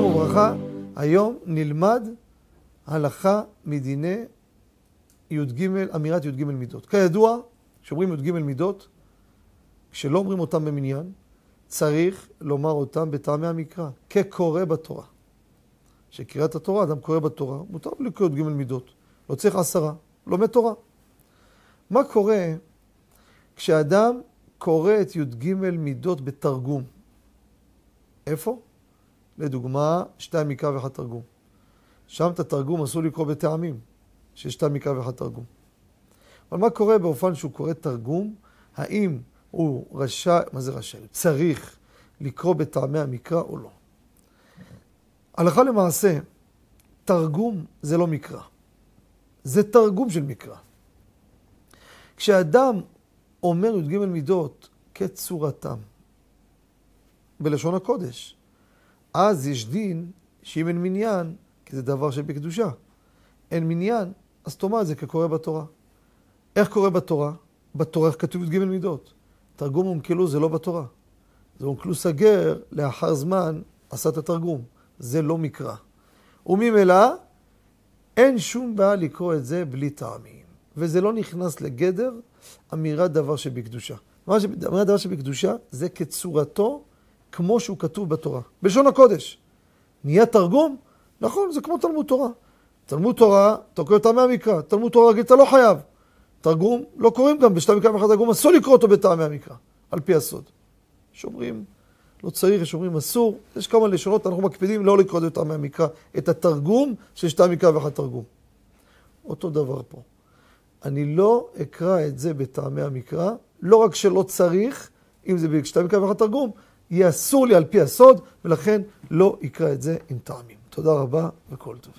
וברכה, היום נלמד הלכה מדיני י"ג, אמירת י"ג מידות. כידוע, כשאומרים י"ג מידות, כשלא אומרים אותם במניין, צריך לומר אותם בטעמי המקרא, כקורא בתורה. שקריאת התורה, אדם קורא בתורה, מותר לקרוא י"ג מידות. לא צריך עשרה, לומד תורה. מה קורה כשאדם קורא את י"ג מידות בתרגום? איפה? לדוגמה, שתיים מקרא ואחד תרגום. שם את התרגום אסור לקרוא בטעמים, שיש שתיים מקרא ואחד תרגום. אבל מה קורה באופן שהוא קורא תרגום? האם הוא רשאי, מה זה רשאי? צריך לקרוא בטעמי המקרא או לא? הלכה למעשה, תרגום זה לא מקרא. זה תרגום של מקרא. כשאדם אומר י"ג מידות כצורתם, בלשון הקודש, אז יש דין שאם אין מניין, כי זה דבר שבקדושה, אין מניין, אז תאמר את זה כקורא בתורה. איך קורא בתורה? בתורה איך כתוב י"ג מידות. תרגום אומקלו זה לא בתורה. זה אומקלו סגר, לאחר זמן עשה את התרגום. זה לא מקרא. וממילא, אין שום בעיה לקרוא את זה בלי טעמים. וזה לא נכנס לגדר אמירת דבר שבקדושה. אמירת דבר שבקדושה זה כצורתו, כמו שהוא כתוב בתורה. בלשון הקודש. נהיה תרגום? נכון, זה כמו תלמוד תורה. תלמוד תורה, אתה קורא טעמי המקרא. תלמוד תורה רגיל אתה לא חייב. תרגום, לא קוראים גם בשתי מקרא ואחד תרגום, אסור לקרוא אותו בטעמי המקרא, על פי הסוד. שומרים, לא צריך, יש אומרים אסור. יש כמה לשונות, אנחנו מקפידים לא לקרוא את טעמי המקרא, את התרגום של שתי מקרא ואחד תרגום. אותו דבר פה. אני לא אקרא את זה בטעמי המקרא, לא רק שלא צריך, אם זה בשתי מקרא ואחד תרגום, יהיה אסור לי על פי הסוד, ולכן לא אקרא את זה עם טעמים. תודה רבה וכל טוב.